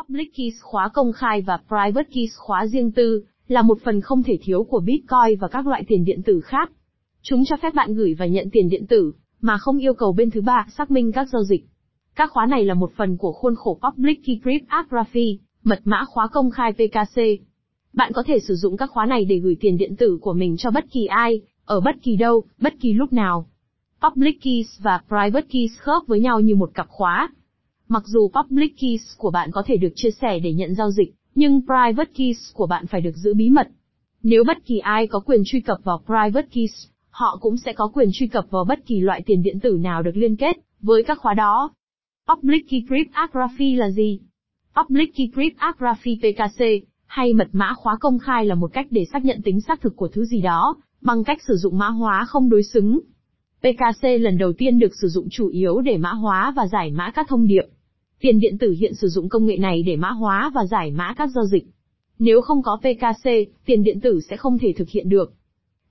Public keys khóa công khai và private keys khóa riêng tư là một phần không thể thiếu của Bitcoin và các loại tiền điện tử khác. Chúng cho phép bạn gửi và nhận tiền điện tử mà không yêu cầu bên thứ ba xác minh các giao dịch. Các khóa này là một phần của khuôn khổ Public Key Cryptography, mật mã khóa công khai PKC. Bạn có thể sử dụng các khóa này để gửi tiền điện tử của mình cho bất kỳ ai, ở bất kỳ đâu, bất kỳ lúc nào. Public keys và private keys khớp với nhau như một cặp khóa. Mặc dù public keys của bạn có thể được chia sẻ để nhận giao dịch, nhưng private keys của bạn phải được giữ bí mật. Nếu bất kỳ ai có quyền truy cập vào private keys, họ cũng sẽ có quyền truy cập vào bất kỳ loại tiền điện tử nào được liên kết với các khóa đó. Public Key Cryptography là gì? Public Key Cryptography PKC, hay mật mã khóa công khai là một cách để xác nhận tính xác thực của thứ gì đó, bằng cách sử dụng mã hóa không đối xứng. PKC lần đầu tiên được sử dụng chủ yếu để mã hóa và giải mã các thông điệp. Tiền điện tử hiện sử dụng công nghệ này để mã hóa và giải mã các giao dịch. Nếu không có PKC, tiền điện tử sẽ không thể thực hiện được.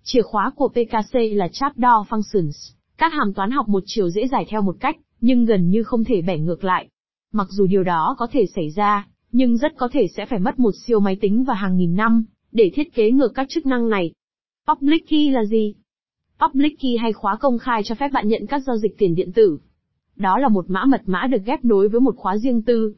Chìa khóa của PKC là Trapdoor Functions, các hàm toán học một chiều dễ giải theo một cách, nhưng gần như không thể bẻ ngược lại. Mặc dù điều đó có thể xảy ra, nhưng rất có thể sẽ phải mất một siêu máy tính và hàng nghìn năm, để thiết kế ngược các chức năng này. Public Key là gì? Public Key hay khóa công khai cho phép bạn nhận các giao dịch tiền điện tử. Đó là một mã mật mã được ghép nối với một khóa riêng tư.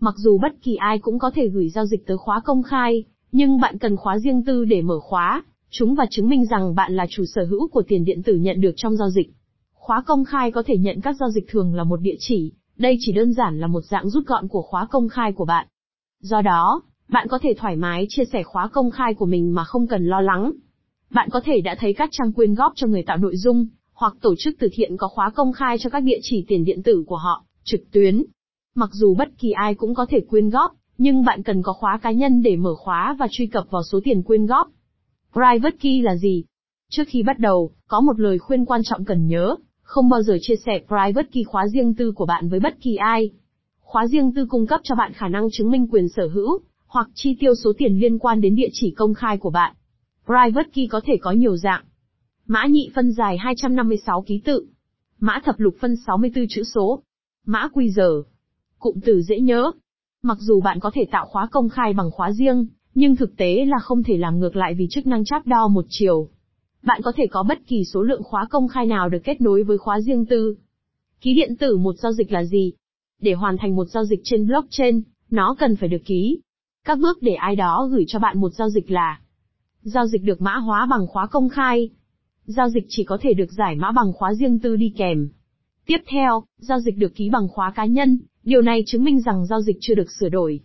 Mặc dù bất kỳ ai cũng có thể gửi giao dịch tới khóa công khai, nhưng bạn cần khóa riêng tư để mở khóa, chúng và chứng minh rằng bạn là chủ sở hữu của tiền điện tử nhận được trong giao dịch. Khóa công khai có thể nhận các giao dịch thường là một địa chỉ, đây chỉ đơn giản là một dạng rút gọn của khóa công khai của bạn. Do đó, bạn có thể thoải mái chia sẻ khóa công khai của mình mà không cần lo lắng. Bạn có thể đã thấy các trang quyên góp cho người tạo nội dung, hoặc tổ chức từ thiện có khóa công khai cho các địa chỉ tiền điện tử của họ, trực tuyến. Mặc dù bất kỳ ai cũng có thể quyên góp, nhưng bạn cần có khóa cá nhân để mở khóa và truy cập vào số tiền quyên góp. Private key là gì? Trước khi bắt đầu, có một lời khuyên quan trọng cần nhớ, không bao giờ chia sẻ private key khóa riêng tư của bạn với bất kỳ ai. Khóa riêng tư cung cấp cho bạn khả năng chứng minh quyền sở hữu, hoặc chi tiêu số tiền liên quan đến địa chỉ công khai của bạn. Private key có thể có nhiều dạng. Mã nhị phân dài 256 ký tự. Mã thập lục phân 64 chữ số. Mã quy giờ. Cụm từ dễ nhớ. Mặc dù bạn có thể tạo khóa công khai bằng khóa riêng, nhưng thực tế là không thể làm ngược lại vì chức năng cháp đo một chiều. Bạn có thể có bất kỳ số lượng khóa công khai nào được kết nối với khóa riêng tư. Ký điện tử một giao dịch là gì? Để hoàn thành một giao dịch trên blockchain, nó cần phải được ký. Các bước để ai đó gửi cho bạn một giao dịch là Giao dịch được mã hóa bằng khóa công khai. Giao dịch chỉ có thể được giải mã bằng khóa riêng tư đi kèm. Tiếp theo, giao dịch được ký bằng khóa cá nhân, điều này chứng minh rằng giao dịch chưa được sửa đổi.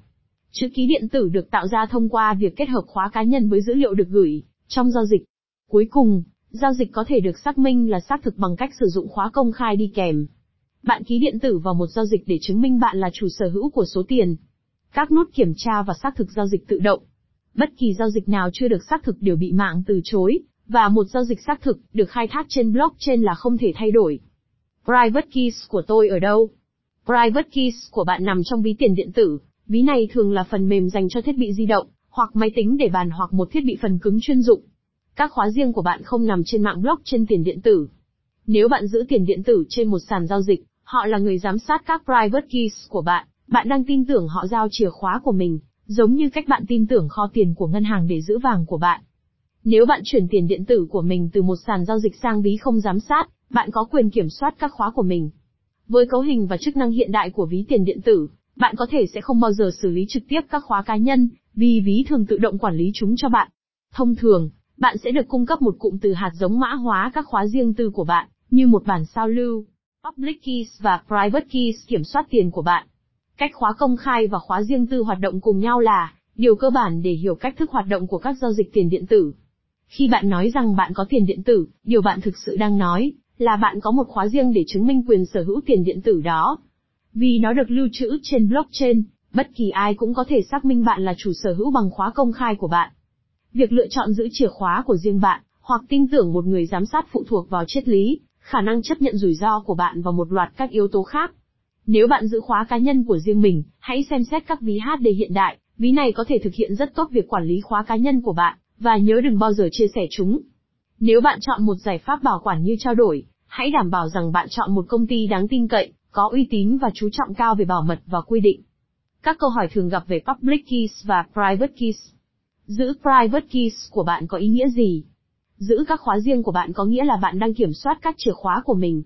Chữ ký điện tử được tạo ra thông qua việc kết hợp khóa cá nhân với dữ liệu được gửi trong giao dịch. Cuối cùng, giao dịch có thể được xác minh là xác thực bằng cách sử dụng khóa công khai đi kèm. Bạn ký điện tử vào một giao dịch để chứng minh bạn là chủ sở hữu của số tiền. Các nút kiểm tra và xác thực giao dịch tự động. Bất kỳ giao dịch nào chưa được xác thực đều bị mạng từ chối, và một giao dịch xác thực được khai thác trên blockchain là không thể thay đổi. Private keys của tôi ở đâu? Private keys của bạn nằm trong ví tiền điện tử, Ví này thường là phần mềm dành cho thiết bị di động, hoặc máy tính để bàn hoặc một thiết bị phần cứng chuyên dụng. Các khóa riêng của bạn không nằm trên mạng blockchain tiền điện tử. Nếu bạn giữ tiền điện tử trên một sàn giao dịch, họ là người giám sát các private keys của bạn, bạn đang tin tưởng họ giao chìa khóa của mình, giống như cách bạn tin tưởng kho tiền của ngân hàng để giữ vàng của bạn. Nếu bạn chuyển tiền điện tử của mình từ một sàn giao dịch sang ví không giám sát, bạn có quyền kiểm soát các khóa của mình. Với cấu hình và chức năng hiện đại của ví tiền điện tử, bạn có thể sẽ không bao giờ xử lý trực tiếp các khóa cá nhân, vì ví thường tự động quản lý chúng cho bạn. Thông thường, bạn sẽ được cung cấp một cụm từ hạt giống mã hóa các khóa riêng tư của bạn, như một bản sao lưu. Public keys và private keys kiểm soát tiền của bạn. Cách khóa công khai và khóa riêng tư hoạt động cùng nhau là điều cơ bản để hiểu cách thức hoạt động của các giao dịch tiền điện tử. Khi bạn nói rằng bạn có tiền điện tử, điều bạn thực sự đang nói là bạn có một khóa riêng để chứng minh quyền sở hữu tiền điện tử đó. Vì nó được lưu trữ trên blockchain, bất kỳ ai cũng có thể xác minh bạn là chủ sở hữu bằng khóa công khai của bạn. Việc lựa chọn giữ chìa khóa của riêng bạn, hoặc tin tưởng một người giám sát phụ thuộc vào triết lý, khả năng chấp nhận rủi ro của bạn và một loạt các yếu tố khác. Nếu bạn giữ khóa cá nhân của riêng mình, hãy xem xét các ví HD hiện đại, ví này có thể thực hiện rất tốt việc quản lý khóa cá nhân của bạn, và nhớ đừng bao giờ chia sẻ chúng. Nếu bạn chọn một giải pháp bảo quản như trao đổi, hãy đảm bảo rằng bạn chọn một công ty đáng tin cậy, có uy tín và chú trọng cao về bảo mật và quy định. Các câu hỏi thường gặp về public keys và private keys. Giữ private keys của bạn có ý nghĩa gì? Giữ các khóa riêng của bạn có nghĩa là bạn đang kiểm soát các chìa khóa của mình.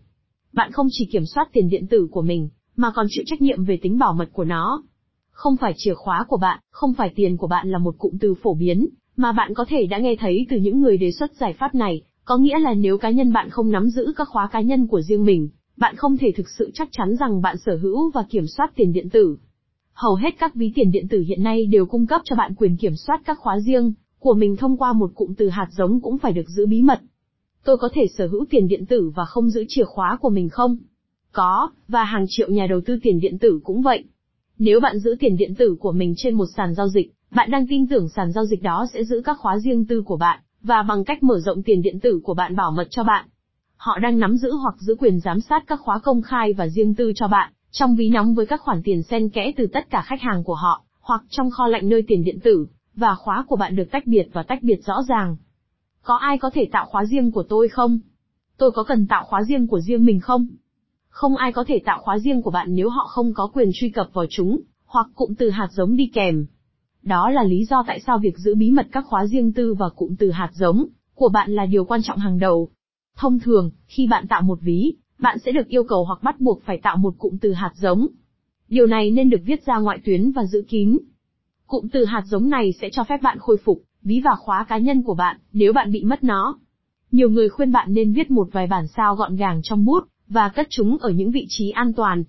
Bạn không chỉ kiểm soát tiền điện tử của mình, mà còn chịu trách nhiệm về tính bảo mật của nó. Không phải chìa khóa của bạn, không phải tiền của bạn là một cụm từ phổ biến, mà bạn có thể đã nghe thấy từ những người đề xuất giải pháp này, có nghĩa là nếu cá nhân bạn không nắm giữ các khóa cá nhân của riêng mình, bạn không thể thực sự chắc chắn rằng bạn sở hữu và kiểm soát tiền điện tử. Hầu hết các ví tiền điện tử hiện nay đều cung cấp cho bạn quyền kiểm soát các khóa riêng của mình thông qua một cụm từ hạt giống cũng phải được giữ bí mật. Tôi có thể sở hữu tiền điện tử và không giữ chìa khóa của mình không? Có, và hàng triệu nhà đầu tư tiền điện tử cũng vậy. Nếu bạn giữ tiền điện tử của mình trên một sàn giao dịch, bạn đang tin tưởng sàn giao dịch đó sẽ giữ các khóa riêng tư của bạn, và bằng cách mở rộng tiền điện tử của bạn bảo mật cho bạn. Họ đang nắm giữ hoặc giữ quyền giám sát các khóa công khai và riêng tư cho bạn, trong ví nóng với các khoản tiền xen kẽ từ tất cả khách hàng của họ, hoặc trong kho lạnh nơi tiền điện tử, và khóa của bạn được tách biệt và tách biệt rõ ràng. Có ai có thể tạo khóa riêng của tôi không? Tôi có cần tạo khóa riêng của riêng mình không? Không ai có thể tạo khóa riêng của bạn nếu họ không có quyền truy cập vào chúng, hoặc cụm từ hạt giống đi kèm. Đó là lý do tại sao việc giữ bí mật các khóa riêng tư và cụm từ hạt giống của bạn là điều quan trọng hàng đầu. Thông thường, khi bạn tạo một ví, bạn sẽ được yêu cầu hoặc bắt buộc phải tạo một cụm từ hạt giống. Điều này nên được viết ra ngoại tuyến và giữ kín. Cụm từ hạt giống này sẽ cho phép bạn khôi phục ví và khóa cá nhân của bạn nếu bạn bị mất nó. Nhiều người khuyên bạn nên viết một vài bản sao gọn gàng trong bút và cất chúng ở những vị trí an toàn.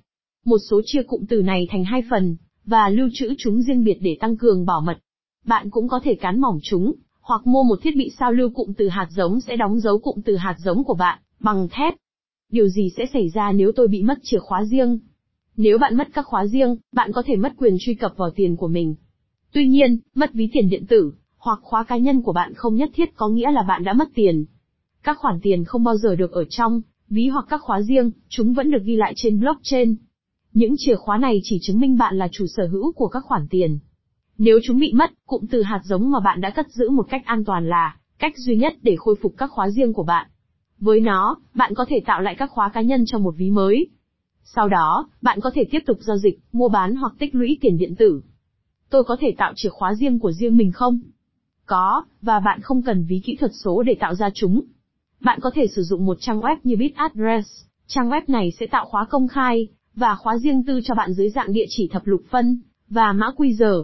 Một số chia cụm từ này thành hai phần và lưu trữ chúng riêng biệt để tăng cường bảo mật. Bạn cũng có thể cán mỏng chúng, hoặc mua một thiết bị sao lưu cụm từ hạt giống sẽ đóng dấu cụm từ hạt giống của bạn bằng thép. Điều gì sẽ xảy ra nếu tôi bị mất chìa khóa riêng? Nếu bạn mất các khóa riêng, bạn có thể mất quyền truy cập vào tiền của mình. Tuy nhiên, mất ví tiền điện tử hoặc khóa cá nhân của bạn không nhất thiết có nghĩa là bạn đã mất tiền. Các khoản tiền không bao giờ được ở trong ví hoặc các khóa riêng, chúng vẫn được ghi lại trên blockchain. Những chìa khóa này chỉ chứng minh bạn là chủ sở hữu của các khoản tiền. Nếu chúng bị mất, cụm từ hạt giống mà bạn đã cất giữ một cách an toàn là cách duy nhất để khôi phục các khóa riêng của bạn. Với nó, bạn có thể tạo lại các khóa cá nhân cho một ví mới. Sau đó, bạn có thể tiếp tục giao dịch, mua bán hoặc tích lũy tiền điện tử. Tôi có thể tạo chìa khóa riêng của riêng mình không? Có, và bạn không cần ví kỹ thuật số để tạo ra chúng. Bạn có thể sử dụng một trang web như BitAddress. Trang web này sẽ tạo khóa công khai và khóa riêng tư cho bạn dưới dạng địa chỉ thập lục phân và mã quy giờ.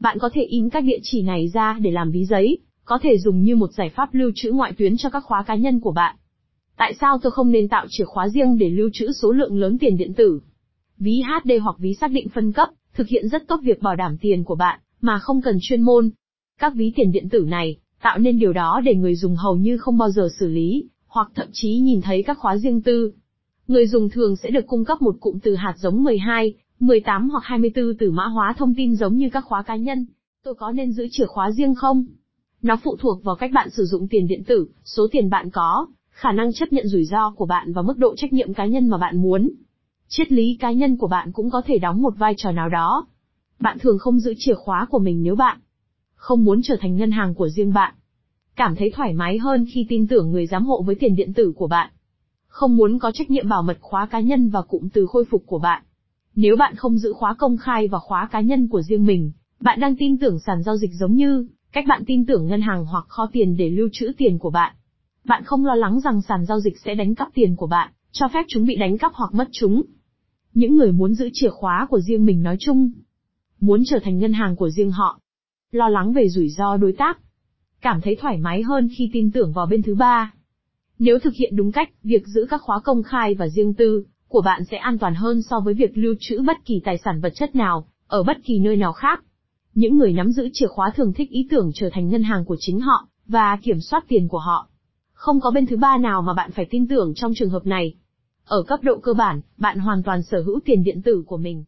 Bạn có thể in các địa chỉ này ra để làm ví giấy, có thể dùng như một giải pháp lưu trữ ngoại tuyến cho các khóa cá nhân của bạn. Tại sao tôi không nên tạo chìa khóa riêng để lưu trữ số lượng lớn tiền điện tử? Ví HD hoặc ví xác định phân cấp, thực hiện rất tốt việc bảo đảm tiền của bạn, mà không cần chuyên môn. Các ví tiền điện tử này, tạo nên điều đó để người dùng hầu như không bao giờ xử lý, hoặc thậm chí nhìn thấy các khóa riêng tư. Người dùng thường sẽ được cung cấp một cụm từ hạt giống 12, 18 hoặc 24 từ mã hóa thông tin giống như các khóa cá nhân. Tôi có nên giữ chìa khóa riêng không? Nó phụ thuộc vào cách bạn sử dụng tiền điện tử, số tiền bạn có, khả năng chấp nhận rủi ro của bạn và mức độ trách nhiệm cá nhân mà bạn muốn. Triết lý cá nhân của bạn cũng có thể đóng một vai trò nào đó. Bạn thường không giữ chìa khóa của mình nếu bạn không muốn trở thành ngân hàng của riêng bạn. Cảm thấy thoải mái hơn khi tin tưởng người giám hộ với tiền điện tử của bạn. Không muốn có trách nhiệm bảo mật khóa cá nhân và cụm từ khôi phục của bạn. Nếu bạn không giữ khóa công khai và khóa cá nhân của riêng mình, bạn đang tin tưởng sàn giao dịch giống như cách bạn tin tưởng ngân hàng hoặc kho tiền để lưu trữ tiền của bạn. Bạn không lo lắng rằng sàn giao dịch sẽ đánh cắp tiền của bạn, cho phép chúng bị đánh cắp hoặc mất chúng. Những người muốn giữ chìa khóa của riêng mình nói chung, muốn trở thành ngân hàng của riêng họ, lo lắng về rủi ro đối tác, cảm thấy thoải mái hơn khi tin tưởng vào bên thứ ba. Nếu thực hiện đúng cách, việc giữ các khóa công khai và riêng tư của bạn sẽ an toàn hơn so với việc lưu trữ bất kỳ tài sản vật chất nào ở bất kỳ nơi nào khác. Những người nắm giữ chìa khóa thường thích ý tưởng trở thành ngân hàng của chính họ và kiểm soát tiền của họ. Không có bên thứ ba nào mà bạn phải tin tưởng trong trường hợp này. Ở cấp độ cơ bản, bạn hoàn toàn sở hữu tiền điện tử của mình.